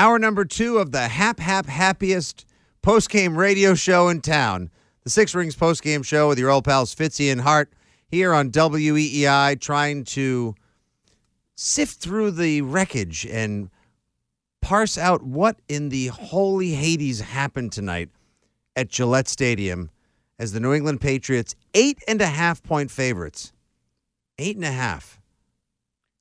Hour number two of the Hap Hap Happiest post-game radio show in town. The Six Rings post-game show with your old pals Fitzy and Hart here on WEEI trying to sift through the wreckage and parse out what in the holy Hades happened tonight at Gillette Stadium as the New England Patriots eight and a half point favorites. Eight and a half.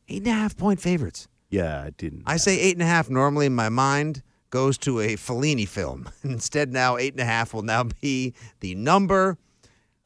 Eight and a half point favorites. Yeah, I didn't. I say eight and a half. Normally, my mind goes to a Fellini film. Instead, now eight and a half will now be the number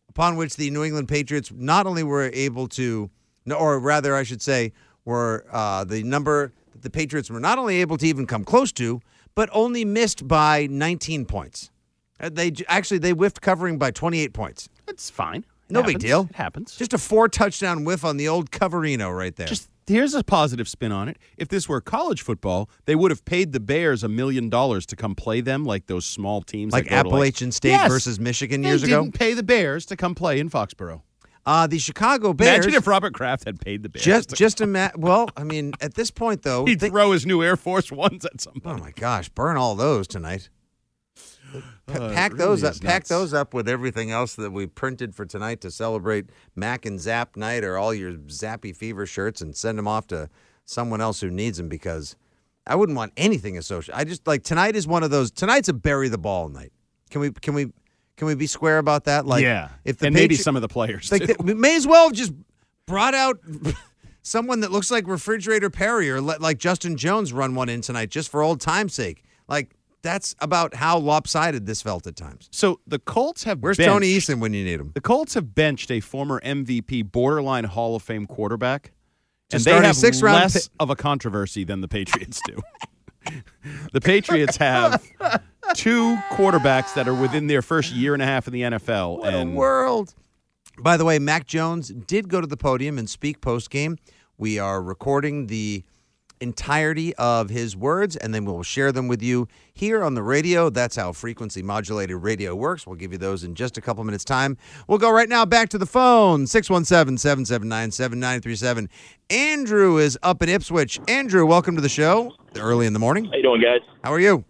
upon which the New England Patriots not only were able to, or rather, I should say, were uh, the number that the Patriots were not only able to even come close to, but only missed by 19 points. Uh, They actually they whiffed covering by 28 points. That's fine. It No big deal. It happens. Just a four touchdown whiff on the old Coverino right there. Just here's a positive spin on it. If this were college football, they would have paid the Bears a million dollars to come play them, like those small teams, like that go to, Appalachian State Yes. versus Michigan years ago. didn't pay the Bears to come play in Foxborough. Uh, the Chicago Bears. Imagine if Robert Kraft had paid the Bears. just just ima- well, I mean, at this point though, he'd they- throw his new Air Force Ones at some. oh my gosh, burn all those tonight. Uh, pack really those up. Pack those up with everything else that we printed for tonight to celebrate Mac and Zap night, or all your Zappe Fever shirts, and send them off to someone else who needs them. Because I wouldn't want anything associated. I just like tonight is one of those. Tonight's a bury the ball night. Can we? Can we? Can we be square about that? Like, yeah, if the and maybe some of the players. like we may as well have just brought out someone that looks like refrigerator Perry or let like Justin Jones run one in tonight just for old time's sake. Like that's about how lopsided this felt at times. so the Colts have Where's benched, Tony Eason when you need him? The Colts have benched a former MVP, borderline Hall of Fame quarterback, To and they have six-round less pi- of a controversy than the Patriots do. the Patriots have two quarterbacks that are within their first year and a half in the NFL, What and a world. By the way, Mac Jones did go to the podium and speak post game. We are recording the entirety of his words and then we'll share them with you here on the radio. That's how frequency modulated radio works. We'll give you those in just a couple minutes time. We'll go right now back to the phone 617-779-7937. Andrew is up in Ipswich. Andrew, welcome to the show. Early in the morning. How you doing, guys? How are you?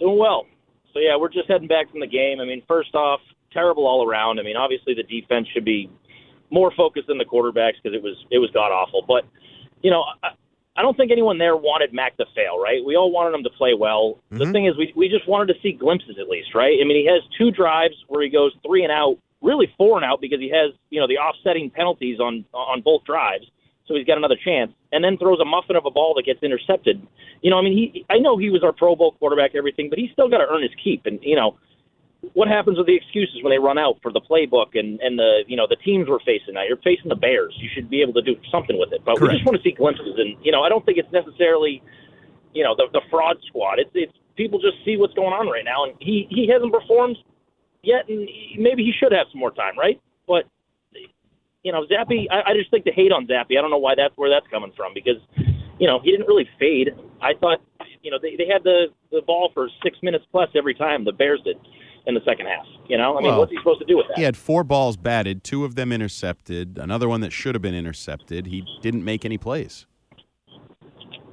Doing well. So yeah, we're just heading back from the game. I mean, first off, terrible all around. I mean, obviously the defense should be more focused than the quarterbacks because it was it was god awful. But you know, I, I don't think anyone there wanted Mac to fail, right? We all wanted him to play well. The mm-hmm. thing is, we we just wanted to see glimpses at least, right? I mean, he has two drives where he goes three and out, really four and out because he has you know the offsetting penalties on on both drives. So he's got another chance, and then throws a muffin of a ball that gets intercepted. You know, I mean, he I know he was our Pro Bowl quarterback, everything, but he's still got to earn his keep. And you know, what happens with the excuses when they run out for the playbook and and the you know the teams we're facing now? You're facing the Bears. You should be able to do something with it. But we just want to see glimpses, and you know, I don't think it's necessarily you know the the fraud squad. It's it's people just see what's going on right now, and he he hasn't performed yet, and he- maybe he should have some more time, right? But you know, Zappe, I, I just think the hate on Zappe. I don't know why that's where that's coming from because, you know, he didn't really fade. I thought, you know, they, they had the, the ball for six minutes plus every time the Bears did in the second half. You know, I mean, Well, what's he supposed to do with that? he had four balls batted, two of them intercepted, another one that should have been intercepted. He didn't make any plays.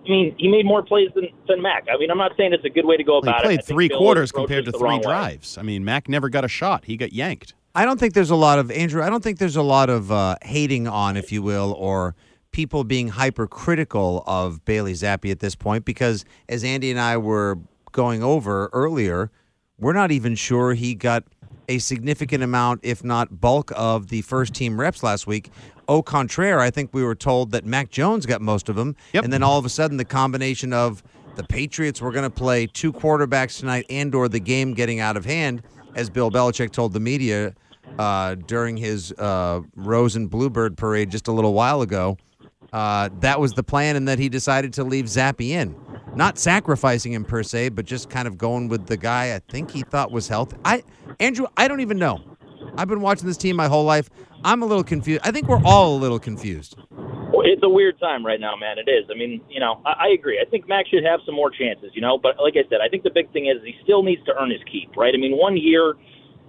I mean, he made more plays than, than Mac. I mean, I'm not saying it's a good way to go Well, about it. he played it. Three Bill quarters compared to three wrong way. drives. I mean, Mac never got a shot. He got yanked. I don't think there's a lot of Andrew. I don't think there's a lot of uh, hating on, if you will, or people being hypercritical of Bailey Zappe at this point because, as Andy and I were going over earlier, we're not even sure he got a significant amount, if not bulk, of the first team reps last week. Au contraire, I think we were told that Mac Jones got most of them. Yep. And then all of a sudden, the combination of the Patriots were going to play two quarterbacks tonight and or the game getting out of hand, as Bill Belichick told the media uh, during his uh, Rose and Bluebird parade just a little while ago. Uh, that was the plan, and that he decided to leave Zappe in. Not sacrificing him per se, but just kind of going with the guy I think he thought was healthy. I, Andrew, I don't even know. I've been watching this team my whole life. I'm a little confused. I think we're all a little confused. It's a weird time right now, man. It is. I mean, you know, I, I agree. I think Max should have some more chances, you know. But like I said, I think the big thing is he still needs to earn his keep, right? I mean, one year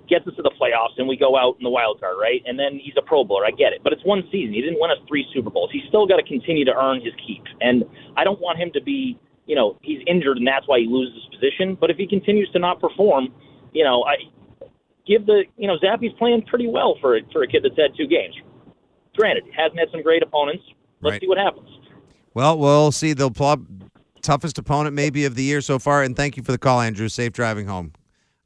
gets us to the playoffs and we go out in the wild card, right? And then he's a Pro Bowler. I get it, but it's one season. He didn't win us three Super Bowls. He's still got to continue to earn his keep. And I don't want him to be, you know, he's injured and that's why he loses his position. But if he continues to not perform, you know, I give the, you know, Zappe's playing pretty well for a, for a kid that's had two games. Granted, he hasn't had some great opponents. Let's Right. see what happens. Well, we'll see. The toughest opponent maybe of the year so far. And thank you for the call, Andrew. Safe driving home.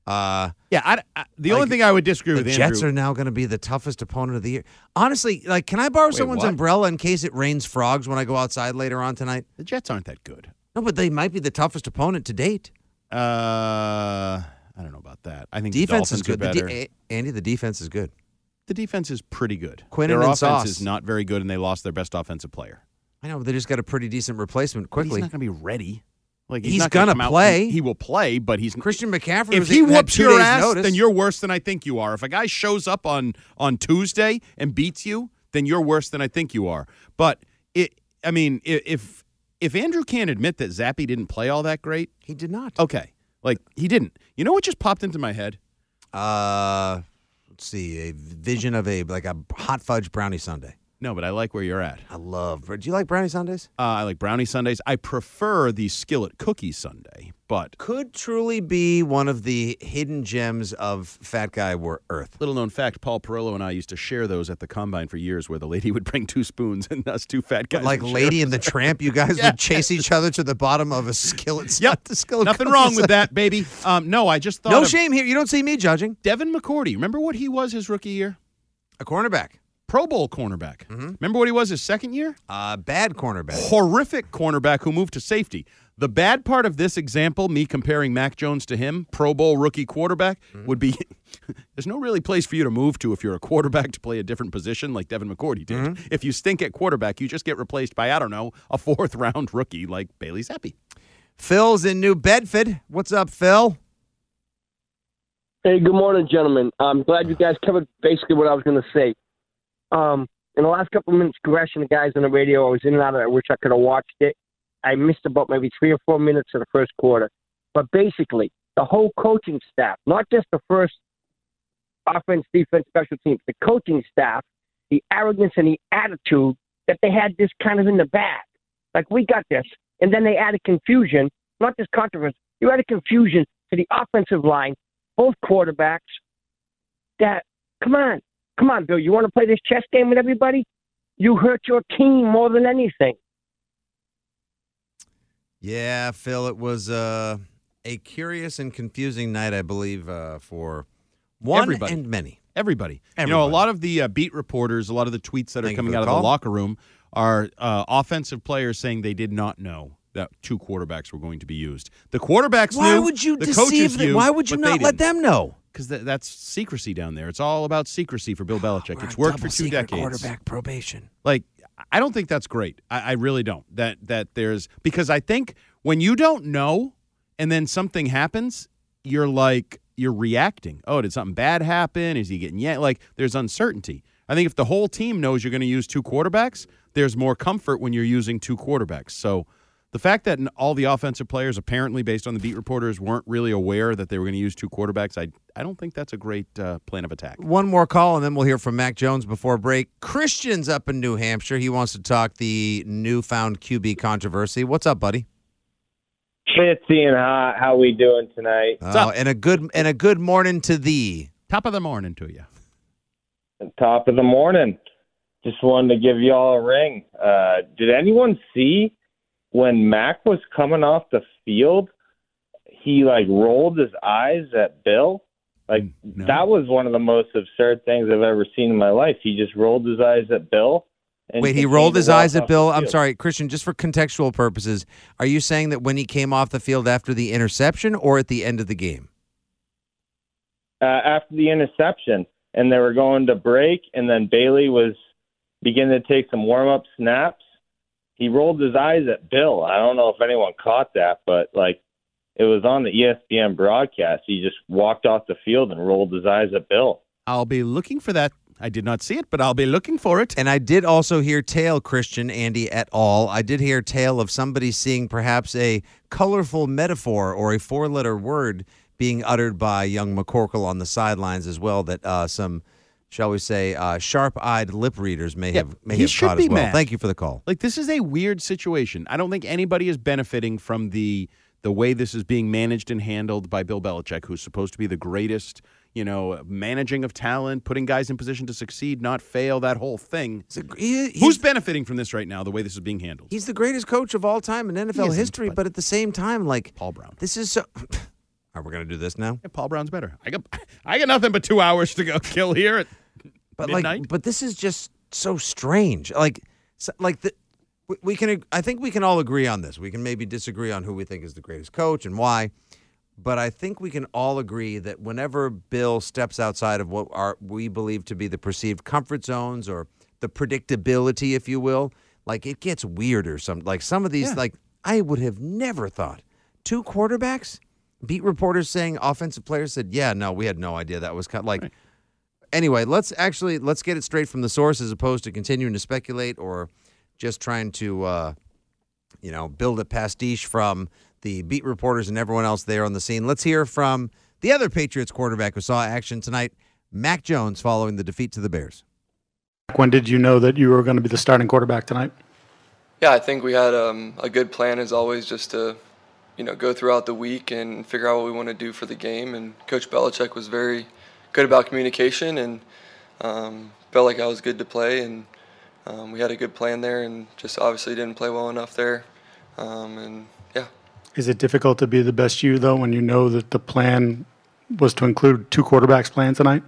Uh, Yeah, I, I- the Like, only thing I would disagree with. the with Jets Andrew. are now going to be the toughest opponent of the year. Honestly, like, can I borrow someone's what? umbrella in case it rains frogs when I go outside later on tonight? the Jets aren't that good. No, but they might be the toughest opponent to date. Uh, I don't know about that. I think the Defense is Dolphins are good. The de- Andy, the defense is good. the defense is pretty good. Quinnen Their and offense Sauce. is not very good, and they lost their best offensive player. I know, but they just got a pretty decent replacement But he's not going to be ready. Like He's not gonna gonna come out- play. He, will play, but he's Christian McCaffrey If he whoops your ass, notice. then you're worse than I think you are. If a guy shows up on on Tuesday and beats you, then you're worse than I think you are. But it, I mean, if if Andrew can't admit that Zappe didn't play all that great, he did not. okay, like he didn't. You know what just popped into my head? Uh, let's see, a vision of a like a hot fudge brownie sundae. No, but I like where you're at. I love. Do you like brownie sundays? Uh, I like brownie Sundays. I prefer the skillet cookie Sunday, but Could truly be one of the hidden gems of Fat Guy Wor- Earth. little known fact: Paul Perillo and I used to share those at the combine for years, where the lady would bring two spoons and us two fat guys. Like would Lady share. and the Tramp, you guys would chase each other to the bottom of a skillet. Yep. the skillet Nothing cookie wrong with sundae. that, baby. Um, no, I just thought No of shame here. You don't see me judging. Devin McCourty. Remember what he was his rookie year? A cornerback, Pro Bowl cornerback. Mm-hmm. Remember what he was his second year? uh, bad cornerback. Horrific cornerback who moved to safety. The bad part of this example, me comparing Mac Jones to him, Pro Bowl rookie quarterback, Mm-hmm. would be there's no really place for you to move to if you're a quarterback to play a different position like Devin McCourty did. Mm-hmm. If you stink at quarterback, you just get replaced by, I don't know, a fourth round rookie like Bailey Zappe. Phil's in New Bedford. What's up, Phil? Hey, good morning, gentlemen. I'm glad you guys covered basically what I was going to say. Um, in the last couple of minutes, crashing the guys on the radio, I was in and out of it. I wish I could have watched it. I missed about maybe three or four minutes of the first quarter. But basically, the whole coaching staff, not just the first offense, defense, special teams, the coaching staff, the arrogance and the attitude that they had this kind of in the bag. Like, we got this. And then they added confusion, not just controversy, you added confusion to the offensive line both quarterbacks that come on, come on, Bill, you want to play this chess game with everybody? You hurt your team more than anything. Yeah, Phil, it was uh, a curious and confusing night, I believe, uh, for one Everybody. and many. Everybody. You know, a lot of the uh, beat reporters, a lot of the tweets that Thank are coming out the of the locker room are uh, offensive players saying they did not know that two quarterbacks were going to be used. The quarterbacks Why knew. would you the deceive them? knew, Why would you not let them know? Because th- that's secrecy down there. It's all about secrecy for Bill oh, Belichick. We're it's worked for two decades. Quarterback probation. Like, I don't think that's great. I, I really don't. That that there's because I think when you don't know and then something happens, you're like you're reacting. Oh, did something bad happen? Is he getting yanked? Like there's uncertainty. I think if the whole team knows you're going to use two quarterbacks, there's more comfort when you're using two quarterbacks. So the fact that all the offensive players, apparently based on the beat reporters, weren't really aware that they were going to use two quarterbacks, I I don't think that's a great uh, plan of attack. One more call, and then we'll hear from Mac Jones before break. Christian's up in New Hampshire. He wants to talk the newfound QB controversy. What's up, buddy? Fitzy and how how we doing tonight? Oh, and a good and a good morning to thee. Top of the morning to you. Top of the morning. Just wanted to give y'all a ring. Uh, did anyone see when Mac was coming off the field? He like rolled his eyes at Bill. Like No. that was one of the most absurd things I've ever seen in my life. He just rolled his eyes at Bill. And Wait, he continued rolled his eyes at Bill. I'm sorry, Christian, just for contextual purposes, are you saying that when he came off the field after the interception or at the end of the game? uh, after the interception, and they were going to break, and then Bailey was beginning to take some warm up snaps. He rolled his eyes at Bill. I don't know if anyone caught that, but like it was on the ESPN broadcast. He just walked off the field and rolled his eyes at Bill. I'll be looking for that. I did not see it, but I'll be looking for it. And I did also hear tale, Christian, Andy, et al. I did hear tale of somebody seeing perhaps a colorful metaphor or a four letter word being uttered by young McCorkle on the sidelines as well that uh, some, shall we say, uh, sharp eyed lip readers may Yeah, have may have caught as well. mad. Thank you for the call. Like this is a weird situation. I don't think anybody is benefiting from the the way this is being managed and handled by Bill Belichick, who's supposed to be the greatest, you know, managing of talent, putting guys in position to succeed, not fail, that whole thing. A- he- Who's benefiting from this right now, the way this is being handled? he's the greatest coach of all time in NFL history, but- but at the same time, like, Paul Brown. this is so. Are we going to do this now? Yeah, Paul Brown's better. I got I got nothing but two hours to go kill here. At, but midnight? like but this is just so strange like so, like the we, we can i think we can all agree on this we can maybe disagree on who we think is the greatest coach and why but i think we can all agree that whenever bill steps outside of what our we believe to be the perceived comfort zones or the predictability if you will like it gets weirder some like some of these Yeah. like i would have never thought two quarterbacks beat reporters saying offensive players said yeah no we had no idea that was cut." like anyway, let's actually let's get it straight from the source as opposed to continuing to speculate or just trying to uh, you know build a pastiche from the beat reporters and everyone else there on the scene. Let's hear from the other Patriots quarterback who saw action tonight, Mac Jones, following the defeat to the Bears. When did you know that you were going to be the starting quarterback tonight? Yeah, I think we had um, a good plan as always, just to you know go throughout the week and figure out what we want to do for the game. And Coach Belichick was very good about communication and um, felt like I was good to play, and um, we had a good plan there, and just obviously didn't play well enough there. Um, and yeah, Is it difficult to be the best you, though, when you know that the plan was to include two quarterbacks playing tonight?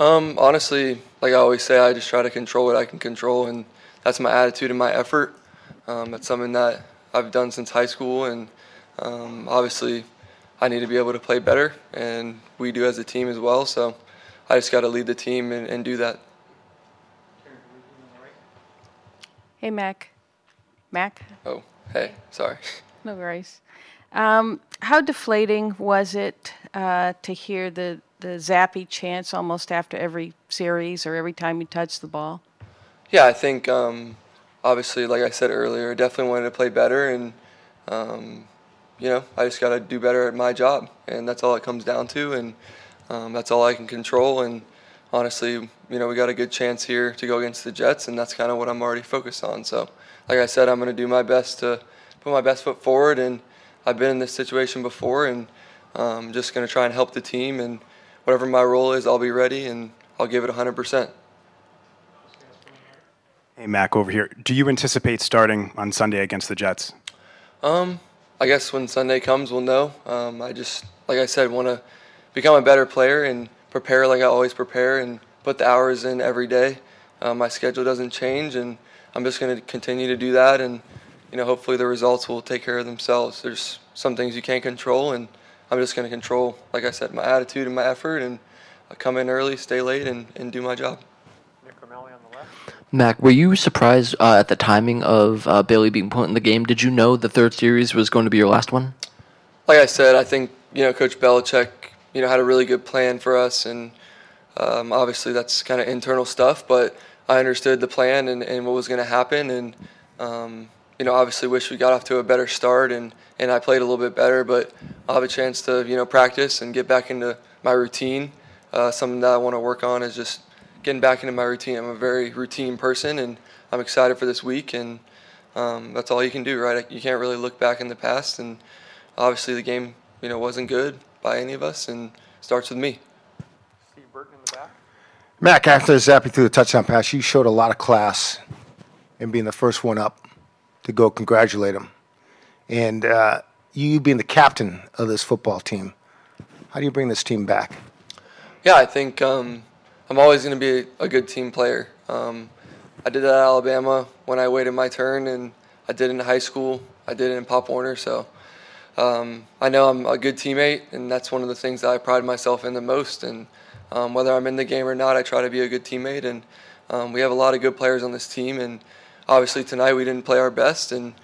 Um, honestly, like I always say, I just try to control what I can control, and that's my attitude and my effort. Um, that's something that I've done since high school, and um, obviously, I need to be able to play better, and we do as a team as well. So, I just got to lead the team and, and do that. Hey, Mac. Mac? Oh, hey, sorry. No worries. Um, how deflating was it uh, to hear the, the zappy chants almost after every series or every time you touched the ball? Yeah, I think um, obviously, like I said earlier, definitely wanted to play better, and um, you know, I just got to do better at my job, and that's all it comes down to, and um, that's all I can control. And honestly, you know, we got a good chance here to go against the Jets, and that's kind of what I'm already focused on. So, like I said, I'm going to do my best to put my best foot forward, and I've been in this situation before, and um, just going to try and help the team, and whatever my role is, I'll be ready, and I'll give it 100 percent. Hey, Mac, over here. Do you anticipate starting on Sunday against the Jets? Um, I guess when Sunday comes, we'll know. Um, I just, like I said, want to become a better player and prepare like I always prepare and put the hours in every day. Uh, my schedule doesn't change, and I'm just going to continue to do that. And you know, hopefully the results will take care of themselves. There's some things you can't control, and I'm just going to control, like I said, my attitude and my effort, and I come in early, stay late, and, and do my job. Mac, were you surprised uh, at the timing of uh, Bailey being put in the game? Did you know the third series was going to be your last one? like I said, I think you know Coach Belichick, you know, had a really good plan for us, and um, obviously that's kind of internal stuff. But I understood the plan and, and what was going to happen, and um, you know, obviously wish we got off to a better start, and and I played a little bit better. But I'll have a chance to you know practice and get back into my routine. Uh, something that I want to work on is just getting back into my routine. I'm a very routine person, and I'm excited for this week, and um, that's all you can do, right? You can't really look back in the past, and obviously the game, you know, wasn't good by any of us, and starts with me. Steve Burton in the back. Mac, after Zappe through the touchdown pass, you showed a lot of class in being the first one up to go congratulate him. And uh, you being the captain of this football team, how do you bring this team back? Yeah, I think um, I'm always going to be a, good team player. Um, I did that at Alabama when I waited my turn, and I did it in high school. I did it in Pop Warner, so um, I know I'm a good teammate, and that's one of the things that I pride myself in the most. And um, whether I'm in the game or not, I try to be a good teammate. And um, we have a lot of good players on this team, and obviously tonight we didn't play our best. And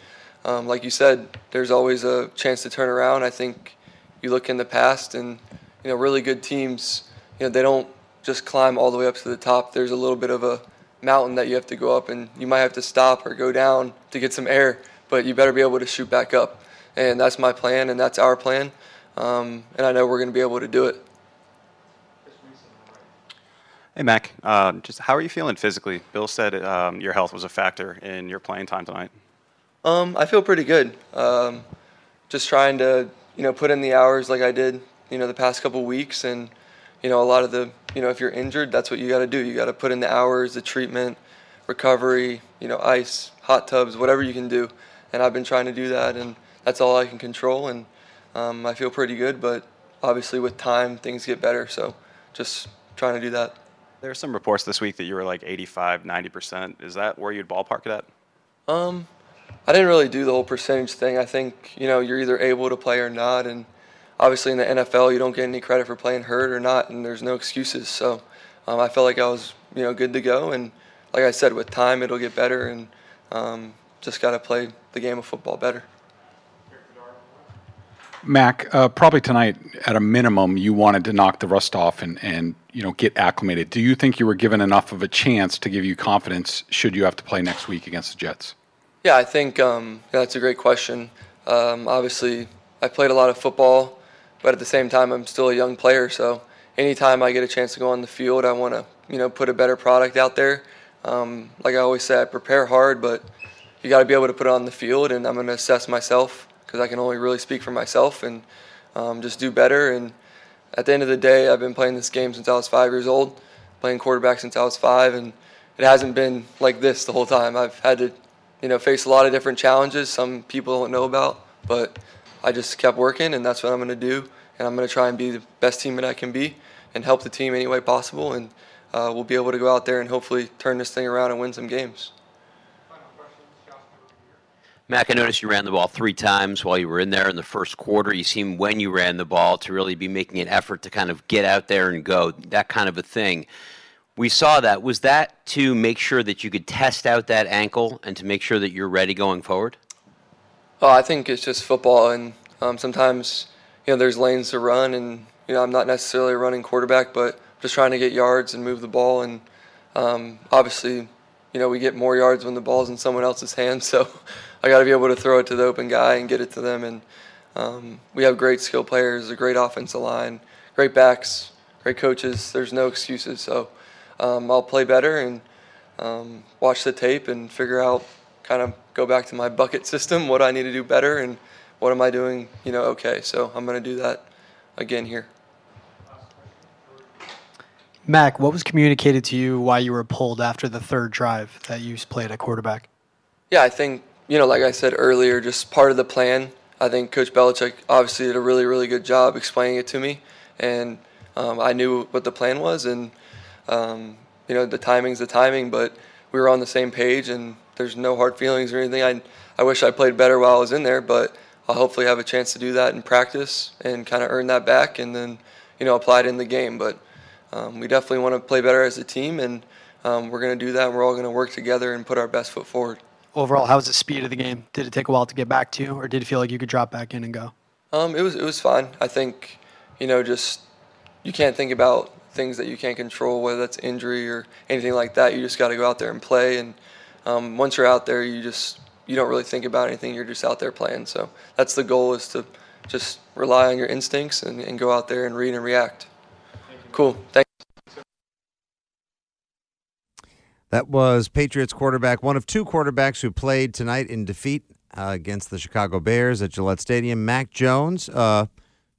um, like you said, there's always a chance to turn around. I think you look in the past, and you know, really good teams, you know, they don't just climb all the way up to the top. There's a little bit of a mountain that you have to go up, and you might have to stop or go down to get some air, but you better be able to shoot back up. And that's my plan, and that's our plan. Um, and I know we're going to be able to do it. Hey, Mac. Uh, just how are you feeling physically? Bill said um, your health was a factor in your playing time tonight. Um, I feel pretty good. Um, just trying to, you know, put in the hours like I did, you know, the past couple weeks, and you know, a lot of the, you know, if you're injured, that's what you got to do. You got to put in the hours, the treatment, recovery, you know, ice, hot tubs, whatever you can do. And I've been trying to do that, and that's all I can control. And um, I feel pretty good, but obviously with time, things get better. So just trying to do that. There are some reports this week that you were like 85, 90%. Is that where you'd ballpark it at? Um, I didn't really do the whole percentage thing. I think you know you're either able to play or not, and obviously in the NFL you don't get any credit for playing hurt or not, and there's no excuses. So um, I felt like I was you know good to go, and like I said, with time it'll get better, and um, just got to play the game of football better. Mac, uh, probably tonight, at a minimum, you wanted to knock the rust off and, and you know get acclimated. Do you think you were given enough of a chance to give you confidence should you have to play next week against the Jets? Yeah, I think um, yeah, that's a great question. Um, obviously, I played a lot of football, but at the same time, I'm still a young player. So anytime I get a chance to go on the field, I want to you know put a better product out there. Um, like I always say, I prepare hard, but you got to be able to put it on the field, and I'm going to assess myself because I can only really speak for myself and um, just do better. And at the end of the day, I've been playing this game since I was five years old, playing quarterback since I was five, and it hasn't been like this the whole time. I've had to, you know, face a lot of different challenges some people don't know about, but I just kept working, and that's what I'm going to do. And I'm going to try and be the best teammate I can be and help the team any way possible. And uh, we'll be able to go out there and hopefully turn this thing around and win some games. Mac, I noticed you ran the ball three times while you were in there in the first quarter. You seemed when you ran the ball to really be making an effort to kind of get out there and go, that kind of a thing. We saw that. Was that to make sure that you could test out that ankle and to make sure that you're ready going forward? Oh, I think it's just football, and um, sometimes you know there's lanes to run, and you know I'm not necessarily a running quarterback, but just trying to get yards and move the ball, and um, obviously, you know we get more yards when the ball's in someone else's hands, so I got to be able to throw it to the open guy and get it to them, and um, we have great skill players, a great offensive line, great backs, great coaches. There's no excuses, so um, I'll play better and um, watch the tape and figure out kind of go back to my bucket system, what I need to do better, and what am I doing, you know, okay. So I'm going to do that again here. Mac, what was communicated to you why you were pulled after the third drive that you played at quarterback? Yeah, I think, you know, like I said earlier, just part of the plan. I think Coach Belichick obviously did a really, really good job explaining it to me. And um, I knew what the plan was. And, um, you know, the timing's the timing, but we were on the same page and there's no hard feelings or anything. I, I wish I played better while I was in there, but I'll hopefully have a chance to do that in practice and kind of earn that back and then, you know, apply it in the game. But um, we definitely want to play better as a team, and um, we're going to do that. And we're all going to work together and put our best foot forward. Overall, how was the speed of the game? Did it take a while to get back to, or did it feel like you could drop back in and go? Um, it was it was fine. I think, you know, just you can't think about things that you can't control, whether that's injury or anything like that. You just got to go out there and play. And um, once you're out there, you just you don't really think about anything. You're just out there playing. So that's the goal is to just rely on your instincts and, and go out there and read and react. Cool. Thanks. That was Patriots quarterback, one of two quarterbacks who played tonight in defeat uh, against the Chicago Bears at Gillette Stadium. Mac Jones, uh,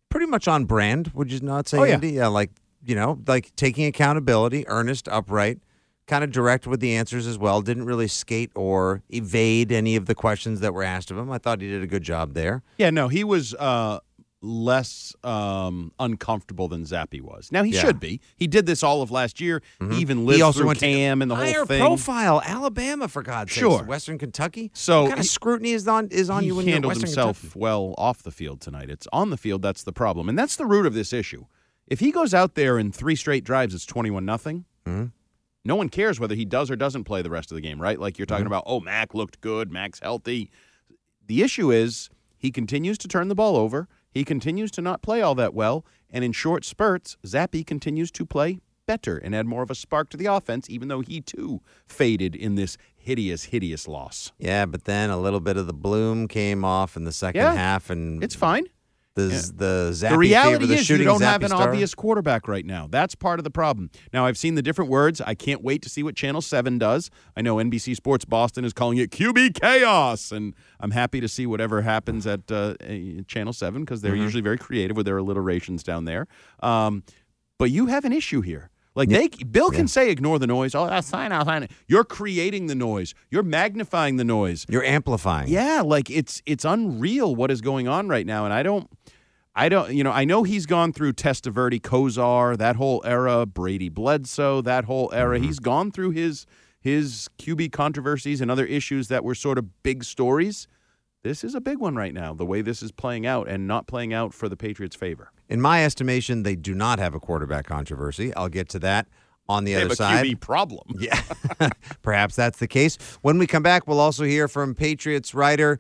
pretty much on brand, would you not say, Oh, yeah. Andy? Yeah, like you know, like taking accountability, earnest, upright, kind of direct with the answers as well. Didn't really skate or evade any of the questions that were asked of him. I thought he did a good job there. Yeah, no, he was uh, less um, uncomfortable than Zappe was. Now he Yeah. should be. He did this all of last year. Mhm. He even He lived also through went to Cam and the whole Higher thing. profile, Alabama, for God's sake. Sure. sakes. Western Kentucky. So what kind of scrutiny is on is on you when you're at handled Western himself Kentucky? well off the field tonight. It's on the field that's the problem, and that's the root of this issue. If he goes out there in three straight drives, it's twenty-one nothing. Mhm. No one cares whether he does or doesn't play the rest of the game, right? Like you're talking Mhm. about, oh, Mac looked good, Mac's healthy. The issue is he continues to turn the ball over. He continues to not play all that well, and in short spurts, Zappe continues to play better and add more of a spark to the offense, even though he too faded in this hideous, hideous loss. Yeah, but then a little bit of the bloom came off in the second Yeah, half, and it's fine. The Yeah. the zappy the reality favor, the is you don't have an star. obvious quarterback right now. That's part of the problem. Now I've seen the different words. I can't wait to see what Channel Seven does. I know NBC Sports Boston is calling it QB chaos, and I'm happy to see whatever happens at uh, Channel Seven because they're Mhm. usually very creative with their alliterations down there. Um, but you have an issue here. Like they, Bill can say ignore the noise. Oh, that's fine. I'll find it. You're creating the noise. You're magnifying the noise. You're amplifying. Yeah, like it's it's unreal what is going on right now, and I don't. I don't, you know, I know he's gone through Testaverde, Kosar, that whole era, Brady Bledsoe, that whole era. Mm-hmm. He's gone through his his QB controversies and other issues that were sort of big stories. This is a big one right now, the way this is playing out and not playing out for the Patriots' favor. In my estimation, they do not have a quarterback controversy. I'll get to that on the They other have a side. QB problem. Yeah, perhaps that's the case. When we come back, we'll also hear from Patriots writer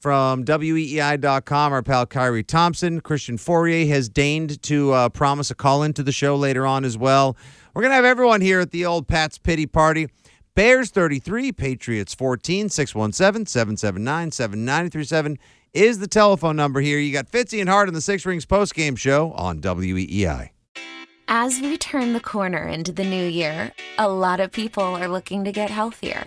from WEEI.com, our pal Khari Thompson. Christian Fauria has deigned to uh, promise a call into the show later on as well. We're going to have everyone here at the old Pat's Pity Party. Bears 33, Patriots 14, 617 779 7937 is the telephone number here. You got Fitzy and Hart in the Six Rings postgame show on WEEI. As we turn the corner into the new year, a lot of people are looking to get healthier.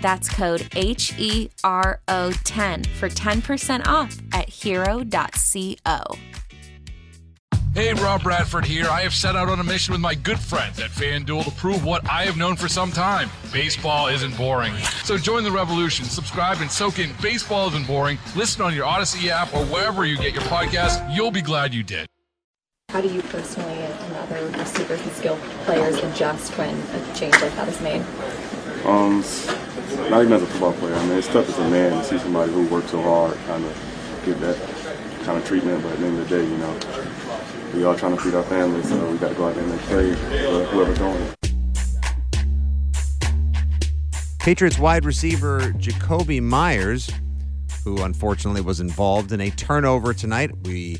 That's code H E R O 10 for 10% off at hero.co. Hey, Rob Bradford here. I have set out on a mission with my good friends at FanDuel to prove what I have known for some time baseball isn't boring. So join the revolution, subscribe, and soak in Baseball Isn't Boring. Listen on your Odyssey app or wherever you get your podcast. You'll be glad you did. How do you personally and other super skilled players adjust when a change like that is made? Um, not even as a football player. I mean, it's tough as a man to see somebody who worked so hard kind of get that kind of treatment. But at the end of the day, you know, we all trying to feed our families, so we got to go out there and plays for whoever's doing it. Patriots wide receiver Jakobi Meyers, who unfortunately was involved in a turnover tonight. We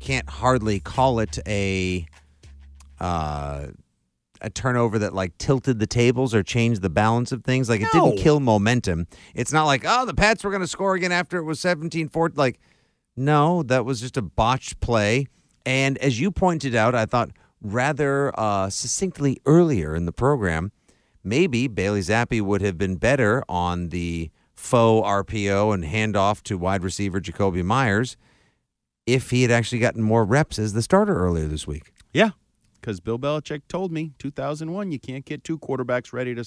can't hardly call it a uh, a turnover that like tilted the tables or changed the balance of things. Like it didn't kill momentum. It's not like, oh, the Pats were going to score again after it was 17-4. Like, no, that was just a botched play. And as you pointed out, I thought rather uh, succinctly earlier in the program, maybe Bailey Zappe would have been better on the faux RPO and handoff to wide receiver Jakobi Meyers if he had actually gotten more reps as the starter earlier this week. Yeah, because Bill Belichick told me 2001 you can't get two quarterbacks ready to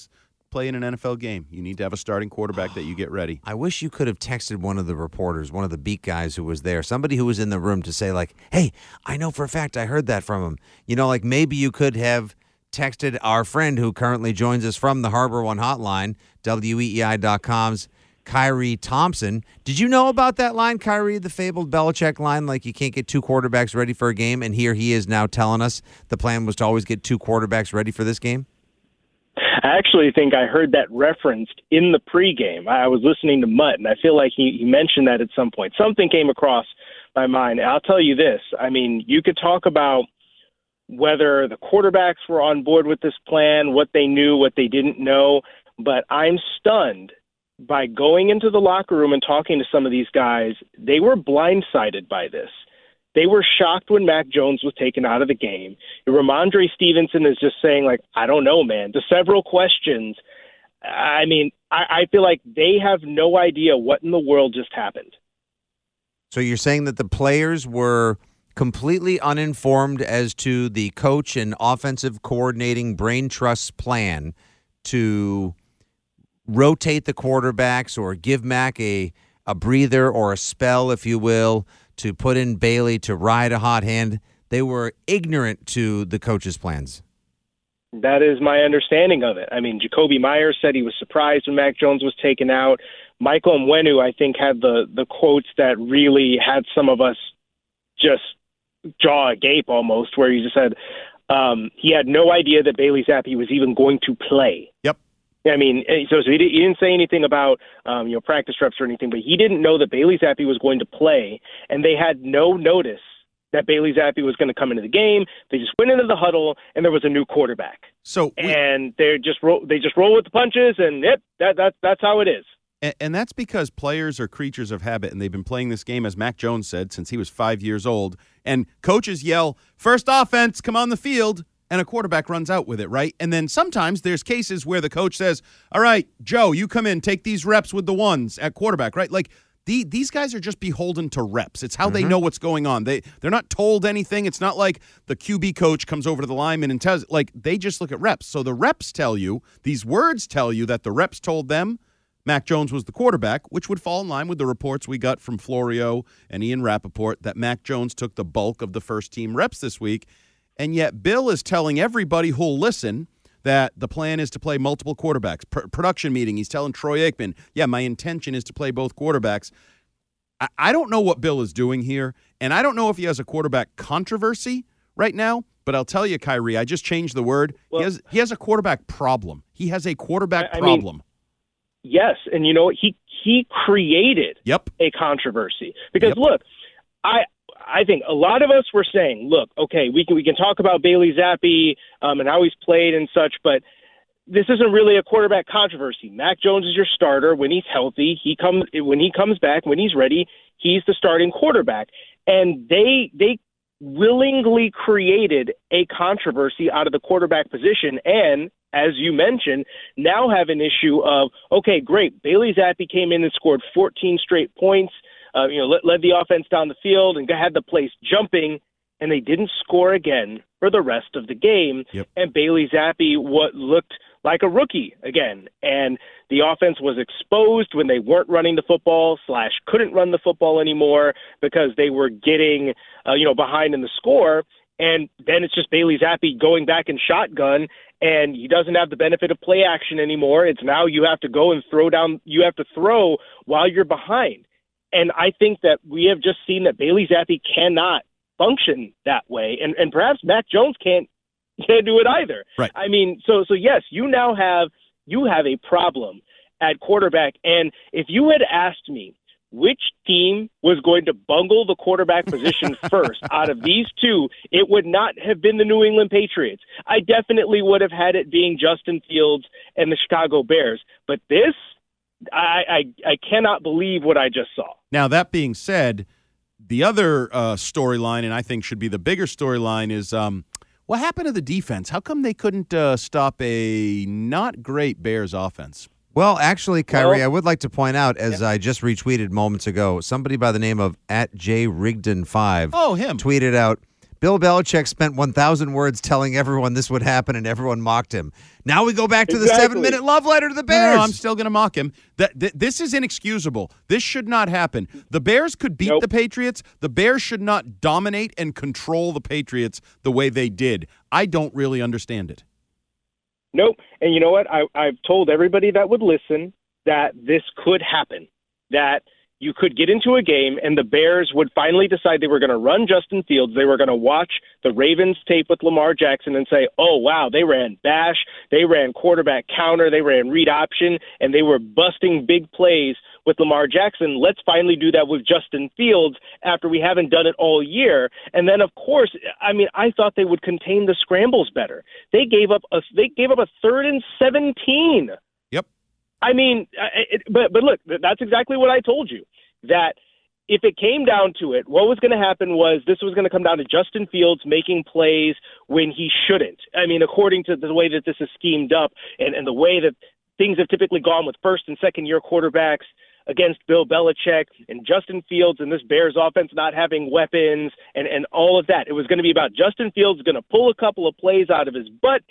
play in an NFL game. You need to have a starting quarterback that you get ready. I wish you could have texted one of the reporters, one of the beat guys who was there, somebody who was in the room to say, like, hey, I know for a fact I heard that from him. You know, like maybe you could have texted our friend who currently joins us from the Harbor One hotline, WEEI.com's Khari Thompson. Did you know about that line, Khari, the fabled Belichick line, like you can't get two quarterbacks ready for a game? And here he is now telling us the plan was to always get two quarterbacks ready for this game? I actually think I heard that referenced in the pregame. I was listening to Mutt, and I feel like he, he mentioned that at some point. Something came across my mind. I'll tell you this. I mean, you could talk about whether the quarterbacks were on board with this plan, what they knew, what they didn't know, but I'm stunned by going into the locker room and talking to some of these guys. They were blindsided by this. They were shocked when Mac Jones was taken out of the game. Rhamondre Stevenson is just saying, like, I don't know, man. The several questions, I mean, I, I feel like they have no idea what in the world just happened. So you're saying that the players were completely uninformed as to the coach and offensive coordinating brain trust plan to rotate the quarterbacks or give Mac a a breather or a spell, if you will, to put in Bailey to ride a hot hand. They were ignorant to the coach's plans. That is my understanding of it. I mean, Jakobi Meyers said he was surprised when Mac Jones was taken out. Michael Onwenu, I think, had the the quotes that really had some of us just jaw agape almost, where he just said um, he had no idea that Bailey Zappe was even going to play. Yep. I mean, eh, so, so he, he didn't say anything about um, you know practice reps or anything, but he didn't know that Bailey Zappe was going to play, and they had no notice that Bailey Zappe was going to come into the game. They just went into the huddle, and there was a new quarterback. So we, and they just roll, they just roll with the punches, and yep, that that that's how it is. And, and that's because players are creatures of habit, and they've been playing this game, as Mac Jones said, since he was five years old. And coaches yell, first offense, come on the field and a quarterback runs out with it, right? And then sometimes there's cases where the coach says, "All right, Joe, you come in, take these reps with the ones at quarterback," right? Like the, these guys are just beholden to reps. It's how they Mm-hmm. know what's going on. They they're not told anything. It's not like the QB coach comes over to the lineman and tells like they just look at reps. So the reps tell you, these words tell you that the reps told them Mac Jones was the quarterback, which would fall in line with the reports we got from Florio and Ian Rapoport that Mac Jones took the bulk of the first team reps this week. And yet, Bill is telling everybody who'll listen that the plan is to play multiple quarterbacks. Pr- production meeting, he's telling Troy Aikman, yeah, my intention is to play both quarterbacks. I-, I don't know what Bill is doing here, and I don't know if he has a quarterback controversy right now. But I'll tell you, Khari, I just changed the word. he has he has a quarterback problem. He has a quarterback I- I mean- problem. Yes, and you know what? He he created yep. a controversy because look, I I think a lot of us were saying, look, okay, we can we can talk about Bailey Zappe um, and how he's played and such, but this isn't really a quarterback controversy. Mac Jones is your starter when he's healthy. He comes when he comes back when he's ready. He's the starting quarterback, and they they willingly created a controversy out of the quarterback position and as you mentioned, now have an issue of okay, great. Bailey Zappe came in and scored 14 straight points. Uh, you know, led, led the offense down the field and had the place jumping, and they didn't score again for the rest of the game. And Bailey Zappe what looked like a rookie again, and the offense was exposed when they weren't running the football slash couldn't run the football anymore because they were getting uh, you know behind in the score. And then it's just Bailey Zappe going back in shotgun, and he doesn't have the benefit of play action anymore. It's now you have to go and throw down, you have to throw while you're behind. And I think that we have just seen that Bailey Zappe cannot function that way, and and perhaps Mac Jones can't can't do it either. Right. I mean, so so yes, you now have you have a problem at quarterback, and if you had asked me which team was going to bungle the quarterback position first out of these two, it would not have been the New England Patriots. I definitely would have had it being Justin Fields and the Chicago Bears. But this, I, I, I cannot believe what I just saw. Now, that being said, the other uh, storyline, and I think should be the bigger storyline, is um, what happened to the defense? How come they couldn't uh, stop a not great Bears offense? Well, actually, Khari, Well- I would like to point out, as I just retweeted moments ago, somebody by the name of at J Rigdon five. Oh, him. tweeted out. Bill Belichick spent 1,000 words telling everyone this would happen, and everyone mocked him. Now we go back to the Exactly. seven-minute love letter to the No, Bears. No, I'm still going to mock him. That, th- this is inexcusable. This should not happen. The Bears could beat the Patriots. The Bears should not dominate and control the Patriots the way they did. I don't really understand it. Nope. And you know what? I, I've told everybody that would listen that this could happen, that you could get into a game and the Bears would finally decide they were going to run Justin Fields. They were going to watch the Ravens tape with Lamar Jackson and say, oh, wow, they ran bash, they ran quarterback counter, they ran read option, and they were busting big plays with Lamar Jackson. Let's finally do that with Justin Fields after we haven't done it all year. And then, of course, I mean, I thought they would contain the scrambles better. They gave up a, they gave up a third and 17 I mean, it, but but look, that's exactly what I told you. That if it came down to it, what was going to happen was this was going to come down to Justin Fields making plays when he shouldn't. I mean, according to the way that this is schemed up and, and the way that things have typically gone with first and second year quarterbacks against Bill Belichick and Justin Fields and this Bears offense not having weapons and, and all of that. It was going to be about Justin Fields going to pull a couple of plays out of his butt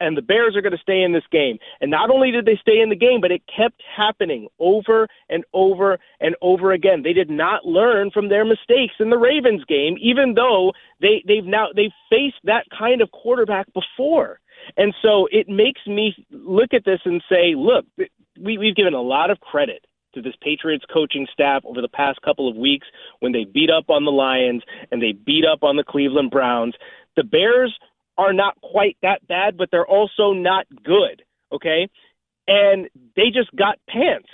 and the Bears are going to stay in this game. And not only did they stay in the game, but it kept happening over and over and over again. They did not learn from their mistakes in the Ravens game, even though they, they've now they've faced that kind of quarterback before. And so it makes me look at this and say, look, we, we've given a lot of credit to this Patriots coaching staff over the past couple of weeks when they beat up on the Lions and they beat up on the Cleveland Browns. The Bears are not quite that bad, but they're also not good. Okay. And they just got pantsed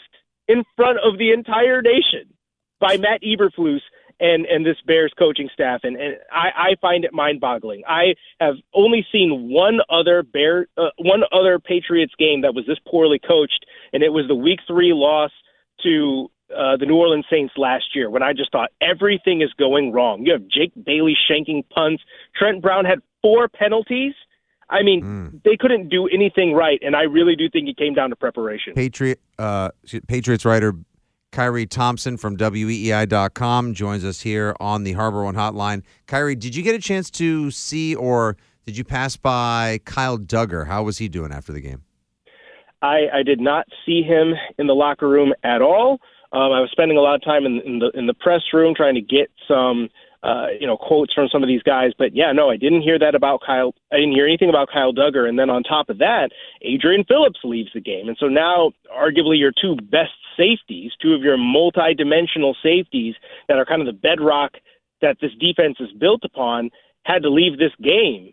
in front of the entire nation by Matt Eberflus and, and this Bears coaching staff. And, and I, I find it mind boggling. I have only seen one other Bear, uh, one other Patriots game that was this poorly coached, and it was the week three loss to uh, the New Orleans Saints last year when I just thought everything is going wrong. You have Jake Bailey shanking punts. Trent Brown had four penalties. I mean, mm. they couldn't do anything right, and I really do think it came down to preparation. Patriot, uh, Patriots writer Khari Thompson from WEEI.com joins us here on the Harbor One Hotline. Khari, did you get a chance to see or did you pass by Kyle Dugger? How was he doing after the game? I, I did not see him in the locker room at all. Um, I was spending a lot of time in, in the in the press room trying to get some uh, you know quotes from some of these guys. But yeah, no, I didn't hear that about Kyle. I didn't hear anything about Kyle Dugger. And then on top of that, Adrian Phillips leaves the game, and so now arguably your two best safeties, two of your multi-dimensional safeties that are kind of the bedrock that this defense is built upon, had to leave this game.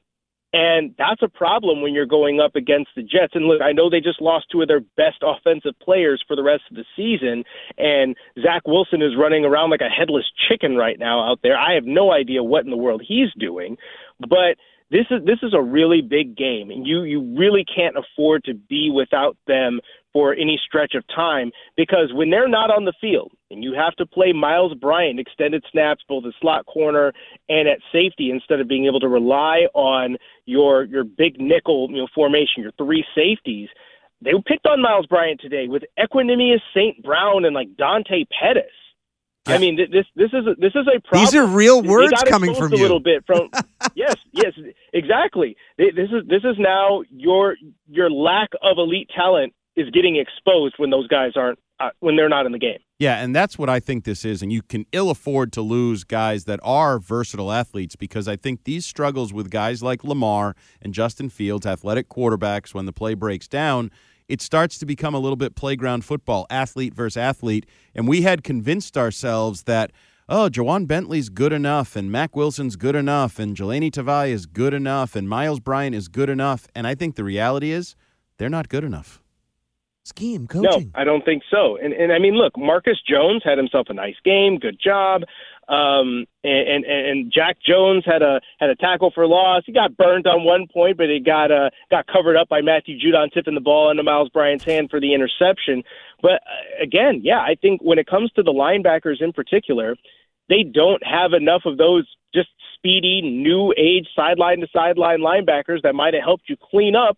And that's a problem when you're going up against the Jets. And look, I know they just lost two of their best offensive players for the rest of the season. And Zach Wilson is running around like a headless chicken right now out there. I have no idea what in the world he's doing. But this is this is a really big game and you you really can't afford to be without them for any stretch of time because when they're not on the field and you have to play Miles Bryant extended snaps both at slot corner and at safety instead of being able to rely on your your big nickel you know formation, your three safeties. They picked on Miles Bryant today with Equanimeous St. Brown and like Dante Pettis. Yeah. I mean, this this is a, this is a problem. These are real words coming from a you. A little bit from yes, yes, exactly. This is this is now your your lack of elite talent is getting exposed when those guys aren't uh, when they're not in the game. Yeah, and that's what I think this is. And you can ill afford to lose guys that are versatile athletes because I think these struggles with guys like Lamar and Justin Fields, athletic quarterbacks, when the play breaks down, it starts to become a little bit playground football, athlete versus athlete. And we had convinced ourselves that, oh, Ja'Whaun Bentley's good enough, and Mack Wilson's good enough, and Jahlani Tavai is good enough, and Miles Bryant is good enough. And I think the reality is they're not good enough scheme coaching. No, I don't think so. And and I mean, look, Marcus Jones had himself a nice game, good job. Um, and, and and Jack Jones had a had a tackle for loss. He got burned on one point, but it got uh got covered up by Matthew Judon tipping the ball into Miles Bryant's hand for the interception. But uh, again, yeah, I think when it comes to the linebackers in particular, they don't have enough of those just speedy, new age sideline to sideline linebackers that might have helped you clean up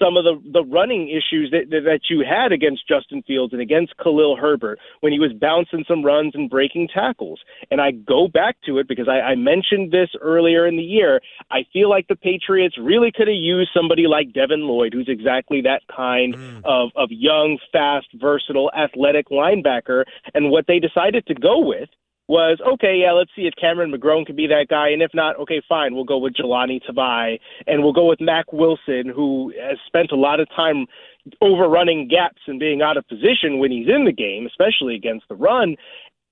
some of the the running issues that that you had against Justin Fields and against Khalil Herbert when he was bouncing some runs and breaking tackles. And I go back to it because I, I mentioned this earlier in the year. I feel like the Patriots really could have used somebody like Devin Lloyd, who's exactly that kind mm. of of young, fast, versatile, athletic linebacker. And what they decided to go with was okay, yeah, let's see if Cameron McGrone can be that guy, and if not, okay, fine, we'll go with Jahlani Tavai, and we'll go with Mack Wilson, who has spent a lot of time, overrunning gaps and being out of position when he's in the game, especially against the run.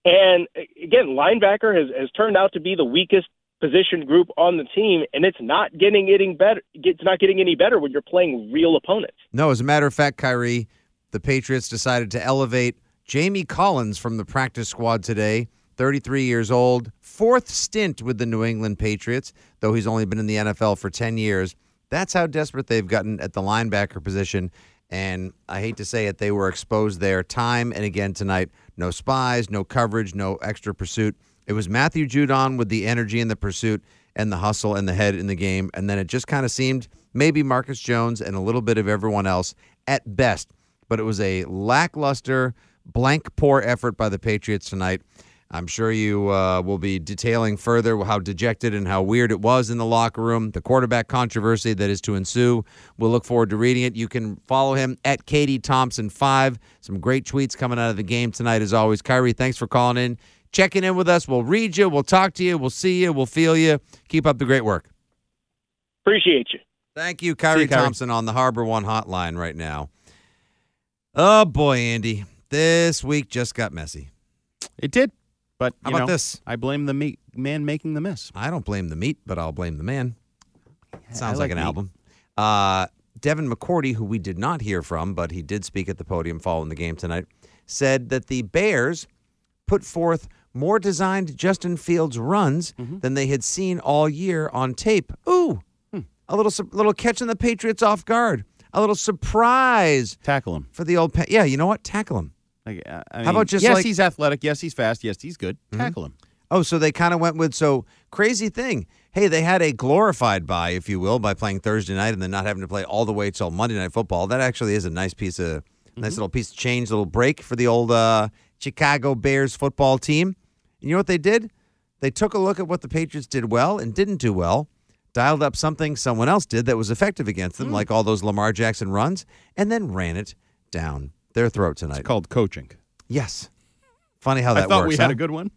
And again, linebacker has, has turned out to be the weakest position group on the team, and it's not getting getting better. It's not getting any better when you're playing real opponents. No, as a matter of fact, Khari, the Patriots decided to elevate Jamie Collins from the practice squad today. 33 years old, fourth stint with the New England Patriots, though he's only been in the NFL for 10 years. That's how desperate they've gotten at the linebacker position. And I hate to say it, they were exposed there time and again tonight. No spies, no coverage, no extra pursuit. It was Matthew Judon with the energy and the pursuit and the hustle and the head in the game. And then it just kind of seemed maybe Marcus Jones and a little bit of everyone else at best. But it was a lackluster, blank poor effort by the Patriots tonight. I'm sure you uh, will be detailing further how dejected and how weird it was in the locker room, the quarterback controversy that is to ensue. We'll look forward to reading it. You can follow him at Khari Thompson five. Some great tweets coming out of the game tonight, as always. Khari, thanks for calling in, checking in with us. We'll read you, we'll talk to you, we'll see you, we'll feel you. Keep up the great work. Appreciate you. Thank you, Khari, you, Khari. Thompson, on the Harbor One hotline right now. Oh boy, Andy, this week just got messy. It did. But How about know, this? I blame the meat man making the miss. I don't blame the meat, but I'll blame the man. Sounds like like, an meat. album. Uh, Devin McCourty, who we did not hear from, but he did speak at the podium following the game tonight, said that the Bears put forth more designed Justin Fields runs Mm-hmm. than they had seen all year on tape. Ooh, Hmm. a little su- little catching the Patriots off guard. A little surprise Tackle him. for the old. Pa- yeah, you know what? Tackle him. Like, uh, I How about just yes, like- he's athletic. Yes, he's fast. Yes, he's good. Tackle him. Oh, so they kind of went with so crazy thing. Hey, they had a glorified buy, if you will, by playing Thursday night and then not having to play all the way till Monday night football. That actually is a nice piece of nice little piece of change, little break for the old uh, Chicago Bears football team. And you know what they did? They took a look at what the Patriots did well and didn't do well, dialed up something someone else did that was effective against them, like all those Lamar Jackson runs, and then ran it down their throat tonight. It's called coaching. Yes. Funny how that I thought works. we had huh? a good one.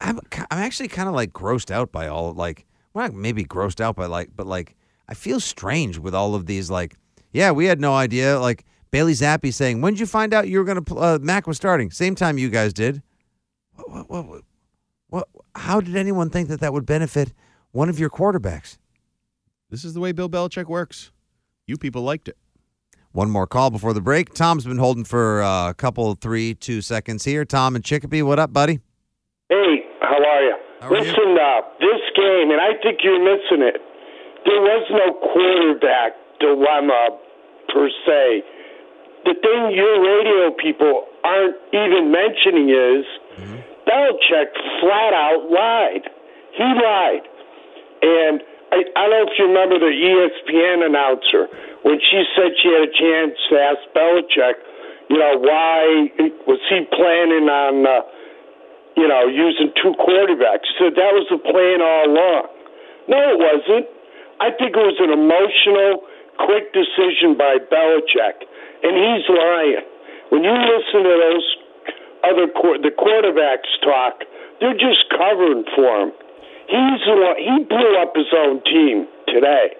I'm I'm actually kind of like grossed out by all like well maybe grossed out by like but like I feel strange with all of these like yeah we had no idea like Bailey Zappe saying when did you find out you were gonna pl- uh, Mac was starting same time you guys did what, what what what what how did anyone think that that would benefit one of your quarterbacks This is the way Bill Belichick works. You people liked it. One more call before the break Tom's been holding for uh, a couple three two seconds here Tom and Chicopee what up buddy Hey, how are you? Listen, uh, this game, and I think you're missing it. There was no quarterback dilemma per se. The thing your radio people aren't even mentioning is Belichick flat out lied. He lied. And I, I don't know if you remember the ESPN announcer when she said she had a chance to ask Belichick, you know, why was he planning on, uh, you know, using two quarterbacks? He said that was the plan all along. No, it wasn't. I think it was an emotional, quick decision by Belichick, and he's lying. When you listen to those other the quarterbacks talk, they're just covering for him. He's the one, he blew up his own team today,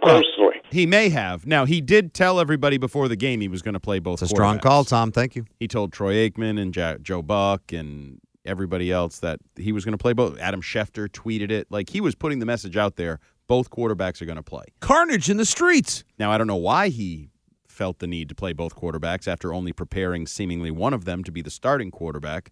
personally. He may have. Now he did tell everybody before the game he was going to play both. it's a strong call Tom thank you He told Troy Aikman and Ja- Joe Buck and everybody else that he was going to play both. Adam Schefter tweeted it. Like he was putting the message out there. Both quarterbacks are going to play. carnage in the streets Now I don't know why he felt the need to play both quarterbacks after only preparing seemingly one of them to be the starting quarterback.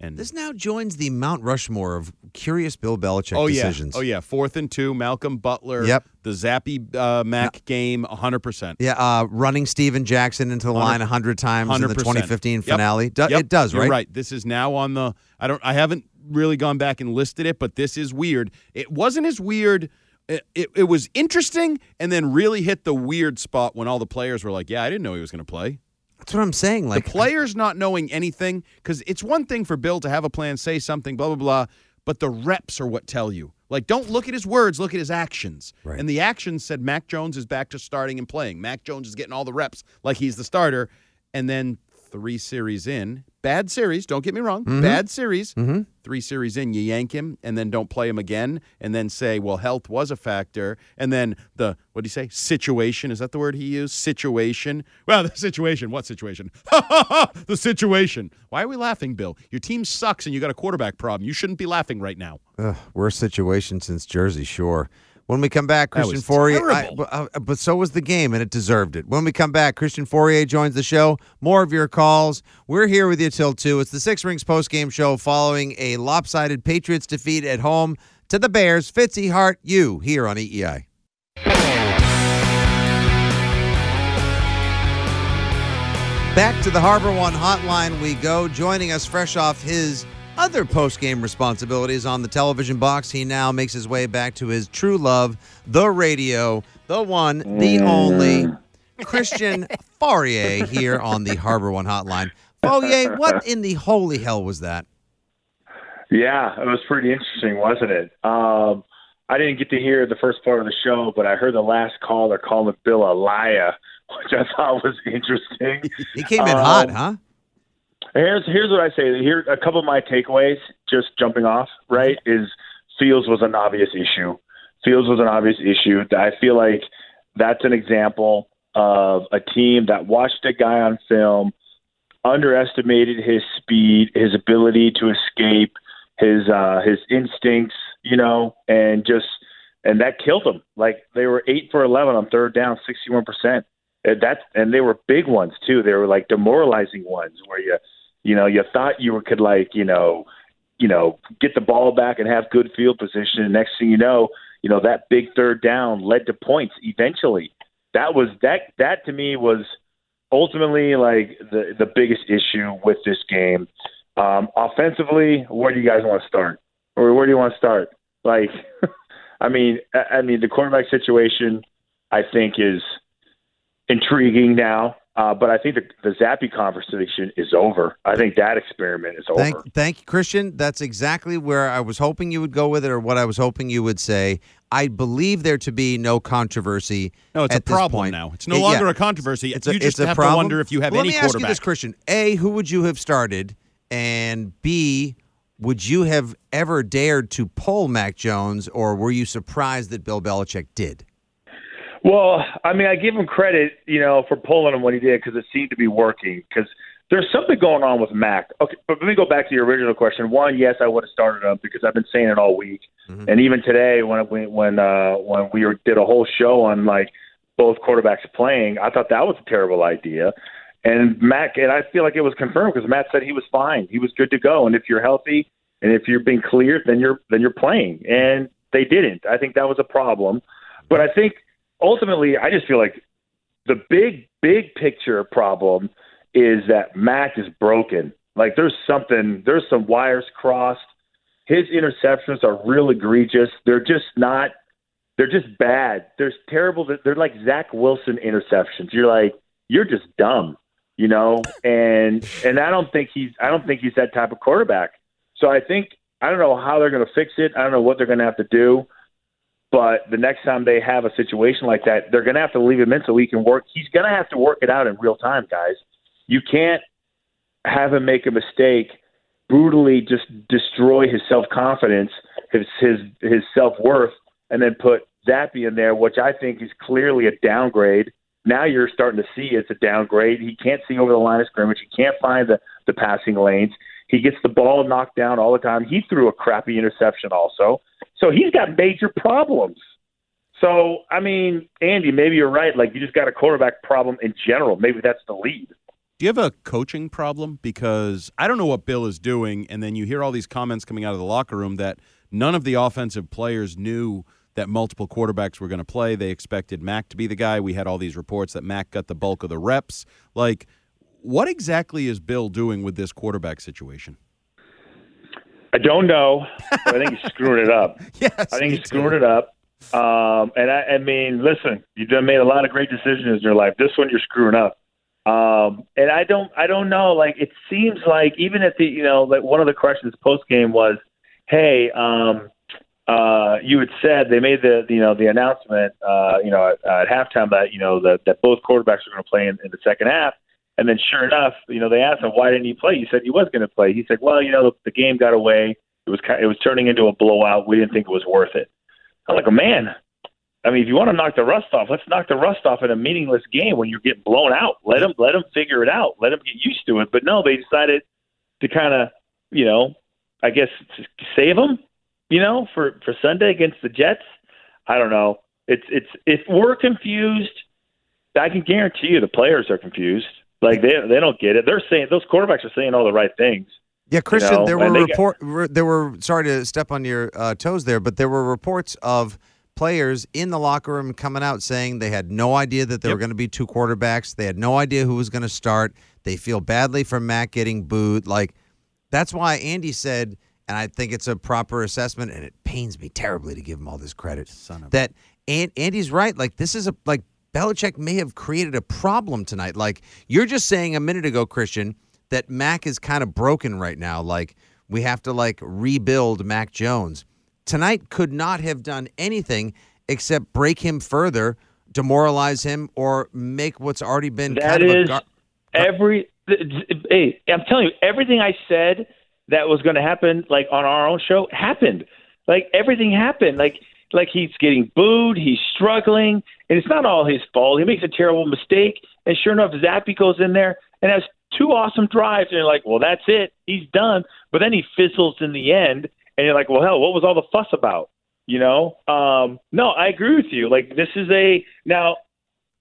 And This now joins the Mount Rushmore of curious Bill Belichick oh decisions. yeah, oh yeah, fourth and two, Malcolm Butler. Yep. The Zappe uh, Mac game, hundred percent. Yeah, uh, running Steven Jackson into the line a hundred times in the 100%. 2015 Yep. finale. Do- Yep. It does, You're right? right. This is now on the. I don't. I haven't really gone back and listed it, but this is weird. It wasn't as weird. It, it, it was interesting, and then really hit the weird spot when all the players were like, "Yeah, I didn't know he was going to play." That's what I'm saying. Like the players not knowing anything, because it's one thing for Bill to have a plan, say something, blah blah blah, but the reps are what tell you. Like, don't look at his words, look at his actions. Right. And the actions said Mac Jones is back to starting and playing. Mac Jones is getting all the reps like he's the starter. And then three series in, bad series, don't get me wrong, Mhm. bad series, Mhm. three series in, you yank him and then don't play him again and then say, well, health was a factor. And then the, what do you say? Situation. Is that the word he used? Situation. Well, the situation. What situation? the situation. Why are we laughing, Bill? Your team sucks and you got a quarterback problem. You shouldn't be laughing right now. Ugh, worst situation since Jersey Shore. When we come back, Christian Fauria. I- but, uh, but so was the game, and it deserved it. When we come back, Christian Fauria joins the show. More of your calls. We're here with you till 2. It's the Six Rings postgame show following a lopsided Patriots defeat at home to the Bears. Fitzy Hart, you here on EEI. Back to the Harbor One hotline we go. Joining us fresh off his other post-game responsibilities on the television box, he now makes his way back to his true love, the radio, the one, the only, Christian Fauria here on the Harbor One hotline. Fauria, what in the holy hell was that? Yeah, it was pretty interesting, wasn't it? Um, I didn't get to hear the first part of the show, but I heard the last caller calling Bill a liar, which I thought was interesting. He came in hot, Um, huh? Here's here's what I say. Here a couple of my takeaways. Just jumping off, right? Is Fields was an obvious issue. Fields was an obvious issue. I feel like that's an example of a team that watched a guy on film, underestimated his speed, his ability to escape, his uh, his instincts, you know, and just and that killed them. Like they were eight for eleven on third down, sixty one percent. That's and they were big ones too. They were like demoralizing ones where you you know you thought you could like you know you know get the ball back and have good field position. And next thing you know, you know that big third down led to points eventually. That was that that to me was ultimately like the the biggest issue with this game. Um, offensively, where do you guys want to start, or where do you want to start? Like, I mean, I, I mean the quarterback situation, I think is intriguing now. Uh, but I think the, the Zappe conversation is over. I think that experiment is over. Thank, thank you, Christian. That's exactly where I was hoping you would go with it, or what I was hoping you would say. I believe there to be no controversy. No, it's at a this problem point. now. It's no Yeah, longer yeah. a controversy. It's you a, just it's a have problem. to wonder if you have Well, any Let me ask you this, Christian. A, who would you have started? And B, would you have ever dared to pull Mac Jones, or were you surprised that Bill Belichick did? Well, I mean, I give him credit, you know, for pulling him when he did because it seemed to be working. Because there's something going on with Mac. Okay, but let me go back to your original question. One, yes, I would have started him because I've been saying it all week, and even today when we when uh, when we were, did a whole show on like both quarterbacks playing, I thought that was a terrible idea. And Mac, and I feel like it was confirmed because Matt said he was fine, he was good to go, and if you're healthy and if you're being cleared, then you're then you're playing. And they didn't. I think that was a problem. But I think ultimately, I just feel like the big big picture problem is that Mac is broken. Like there's something, there's some wires crossed. His interceptions are real egregious. They're just not. They're just bad. They're terrible. They're like Zach Wilson interceptions. You're like, you're just dumb, you know. And and I don't think he's. I don't think he's that type of quarterback. So I think I don't know how they're going to fix it. I don't know what they're going to have to do. But the next time they have a situation like that, they're going to have to leave him in so he can work. He's going to have to work it out in real time, guys. You can't have him make a mistake, brutally just destroy his self confidence, his his his self worth, and then put Zappe in there, which I think is clearly a downgrade. Now you're starting to see it's a downgrade. He can't see over the line of scrimmage. He can't find the, the passing lanes. He gets the ball knocked down all the time. He threw a crappy interception also. So he's got major problems. So, I mean, Andy, maybe you're right. Like, you just got a quarterback problem in general. Maybe that's the lead. Do you have a coaching problem? Because I don't know what Bill is doing, and then you hear all these comments coming out of the locker room that none of the offensive players knew that multiple quarterbacks were going to play. They expected Mac to be the guy. We had all these reports that Mac got the bulk of the reps. Like, what exactly is Bill doing with this quarterback situation? I don't know, but I think he's screwing it up. yes, I think he's screwing it up. Um, and I, I mean, listen, you've done made a lot of great decisions in your life. This one you're screwing up. Um, and I don't, I don't know. Like, it seems like even at the, you know, like one of the questions post game was, "Hey, um, uh, you had said they made the, you know, the announcement, uh, you know, at, at halftime that you know that that both quarterbacks are going to play in, in the second half." And then, sure enough, you know, they asked him why didn't he play. He said he was going to play. He said, "Well, you know, the game got away. It was kind it was turning into a blowout. We didn't think it was worth it." I'm like, a "Man, I mean, if you want to knock the rust off, let's knock the rust off in a meaningless game when you're getting blown out. Let them let them figure it out. Let them get used to it." But no, they decided to kind of, you know, I guess save them, you know, for for Sunday against the Jets. I don't know. It's it's if we're confused, I can guarantee you the players are confused. Like they they don't get it. They're saying those quarterbacks are saying all the right things. Yeah, Christian, know, there were and they report re- there were sorry to step on your uh, toes there, but there were reports of players in the locker room coming out saying they had no idea that there were going to be two quarterbacks. They had no idea who was going to start. They feel badly for Matt getting booed. Like that's why Andy said, and I think it's a proper assessment, and it pains me terribly to give him all this credit. Son of that and Andy's right. Like this is a like Belichick may have created a problem tonight. Like you're just saying a minute ago, Christian, that Mac is kind of broken right now. Like we have to like rebuild Mac Jones. Tonight could not have done anything except break him further, demoralize him, or make what's already been That kind of a gar- every. Hey, I'm telling you, everything I said that was going to happen, like on our own show, happened. Like everything happened. Like like he's getting booed, he's struggling, and it's not all his fault. He makes a terrible mistake, and sure enough, Zappe goes in there and has two awesome drives, and you're like, well, that's it, he's done. But then he fizzles in the end, and you're like, well, hell, what was all the fuss about? You know? Um, no, I agree with you. Like this is a now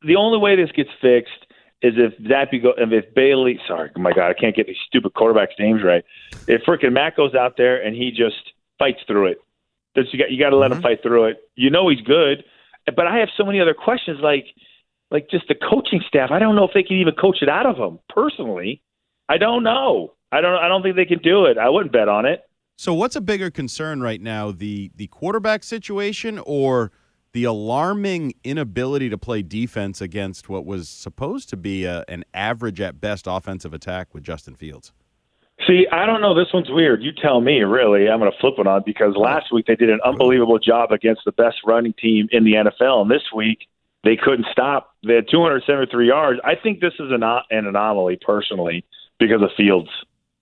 the only way this gets fixed is if Zappe go and if Bailey. Sorry, oh my God, I can't get these stupid quarterbacks' names right. If frickin' Matt goes out there and he just fights through it, that's you got you got to let him fight through it. You know he's good, but I have so many other questions like like just the coaching staff. I don't know if they can even coach it out of them. personally. I don't know. I don't. I don't think they can do it. I wouldn't bet on it. So what's a bigger concern right now, the the quarterback situation or the alarming inability to play defense against what was supposed to be a, an average at best offensive attack with Justin Fields? See, I don't know. This one's weird. You tell me, really. I'm going to flip it on because last week they did an unbelievable job against the best running team in the NFL, and this week they couldn't stop. They had 273 yards. I think this is an, an anomaly, personally, because of Fields.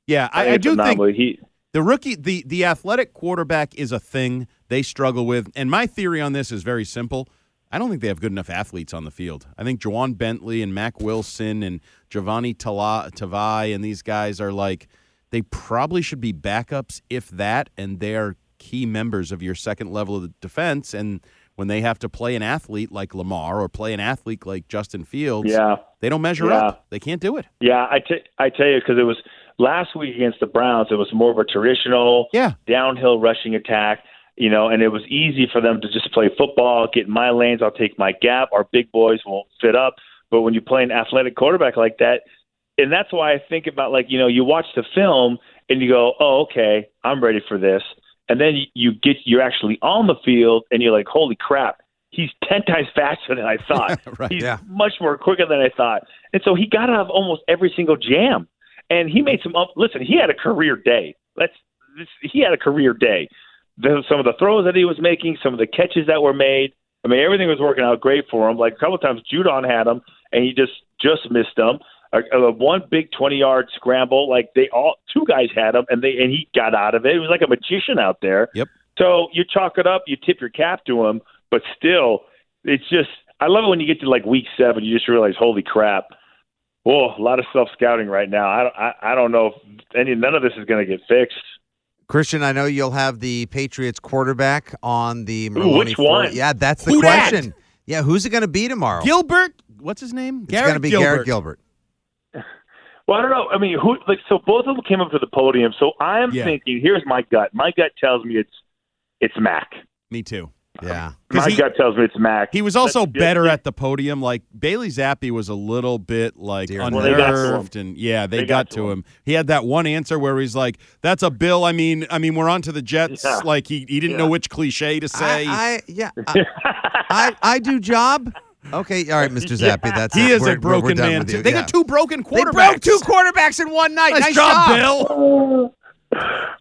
Yeah, I, I, it's do think. He, the rookie, the the athletic quarterback is a thing they struggle with, and my theory on this is very simple. I don't think they have good enough athletes on the field. I think Ja'Whaun Bentley and Mack Wilson and Giovanni Tala- Tavai and these guys are like they probably should be backups, if that, and they are key members of your second level of the defense. And when they have to play an athlete like Lamar or play an athlete like Justin Fields, Yeah. they don't measure Yeah. up. They can't do it. Yeah, I, t- I tell you, because it was last week against the Browns, it was more of a traditional yeah. downhill rushing attack, you know, and it was easy for them to just play football, get in my lanes, I'll take my gap. Our big boys won't fit up. But when you play an athletic quarterback like that, and that's why I think about like, you know, you watch the film and you go, oh, okay, I'm ready for this. And then you- get, you're actually on the field and you're like, holy crap, he's 10 times faster than I thought. right, he's yeah. much more quicker than I thought. And so he got out of almost every single jam. And he made some up. Listen, he had a career day. Let's. This, he had a career day. The, some of the throws that he was making, some of the catches that were made. I mean, everything was working out great for him. Like a couple of times, Judon had him, and he just just missed them. A, a one big twenty yard scramble, like they all two guys had him, and they and he got out of it. It was like a magician out there. Yep. So you chalk it up, you tip your cap to him, but still, it's just. I love it when you get to like week seven, you just realize, holy crap. Whoa, a lot of self scouting right now. I don't, I, I don't know if any none of this is going to get fixed. Christian, I know you'll have the Patriots quarterback on the Ooh, which Four- one? Yeah, that's the Who dat? question. Yeah, who's it going to be tomorrow? Gilbert, what's his name? It's going to be Gilbert. Garrett Gilbert. Well, I don't know. I mean, who like so both of them came up to the podium. So I'm Yeah. thinking, here's my gut. My gut tells me it's it's Mac. Me too. Um, yeah. My he- gut tells me it's Mac. He was also That's- better at the podium. Like Bailey Zappe was a little bit like Dear Well, they got to unnerved, and yeah, they, They got, got to to him. He had that one answer where he's like, "That's a bill." I mean, I mean, we're on to the Jets. Yeah. Like he, he didn't know which cliche to say. I, I yeah, I, I I do job. Okay, all right, Mr. Zappe. That's he it. is We're- a broken man too. They Yeah. got two broken quarterbacks. They broke two quarterbacks in one night. Nice, Nice, job, Bill.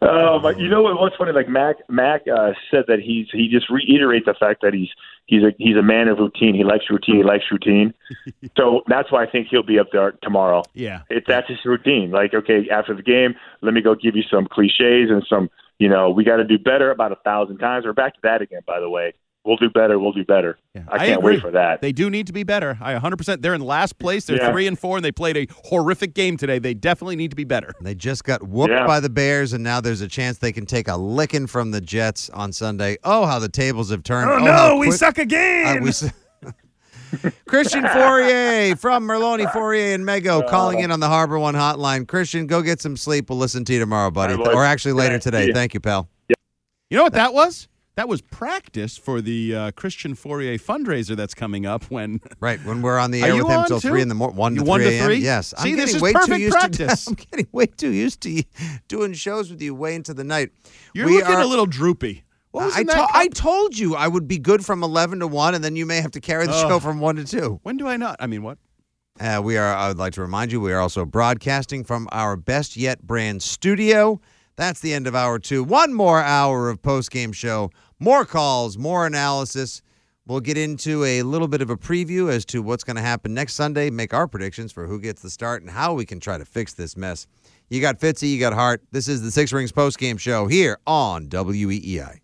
Oh, but you know what? What's funny? Like Mac, Mac uh, said that he's he just reiterates the fact that he's he's a he's a man of routine. He likes routine. He likes routine. so that's why I think he'll be up there tomorrow. Yeah. It, that's his routine. Like, okay, after the game, let me go give you some cliches and some, you know, we got to do better about a thousand times. We're back to that again, by the way. We'll do better. We'll do better. I can't agree. wait for that. They do need to be better. I 100%. They're in last place. They're Yeah. three and four, and they played a horrific game today. They definitely need to be better. They just got whooped Yeah. by the Bears, and now there's a chance they can take a licking from the Jets on Sunday. Oh, how the tables have turned. Oh, how no, we quick- suck again. Uh, we s- Christian Fauria from Merloni, Fauria, and Mego calling in on the Harbor One hotline. Christian, go get some sleep. We'll listen to you tomorrow, buddy. All right, boys. or actually later today. see. Thank you, pal. You know what that was? That was practice for the uh, Christian Fauria fundraiser that's coming up when. Right, when we're on the air with him till 3 in the morning, 1 to 1 3 a.m. Yes. See, I'm this getting way too used practice. to I'm getting way too used to doing shows with you way into the night. You're We looking are- a little droopy. What was I, to- I told you I would be good from 11 to 1, and then you may have to carry the Ugh. show from 1 to 2. When do I not? I mean, what? Uh, we are. I would like to remind you, we are also broadcasting from our Best Yet brand studio. That's the end of hour two. One more hour of post game show. More calls, more analysis. We'll get into a little bit of a preview as to what's going to happen next Sunday. Make our predictions for who gets the start and how we can try to fix this mess. You got Fitzy, you got Hart. This is the Six Rings post game show here on WEEI.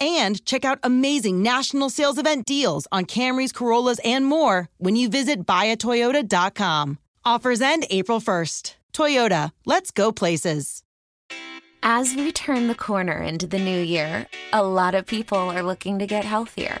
and check out amazing national sales event deals on Camrys, Corollas, and more when you visit buyatoyota.com. Offers end April 1st. Toyota, let's go places. As we turn the corner into the new year, a lot of people are looking to get healthier.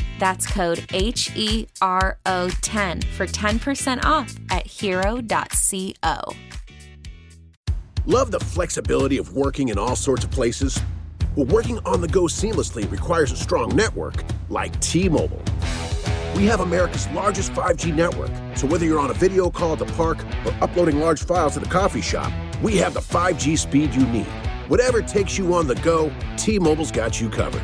That's code H E R O 10 for 10% off at hero.co. Love the flexibility of working in all sorts of places? Well, working on the go seamlessly requires a strong network like T Mobile. We have America's largest 5G network, so whether you're on a video call at the park or uploading large files at the coffee shop, we have the 5G speed you need. Whatever takes you on the go, T Mobile's got you covered.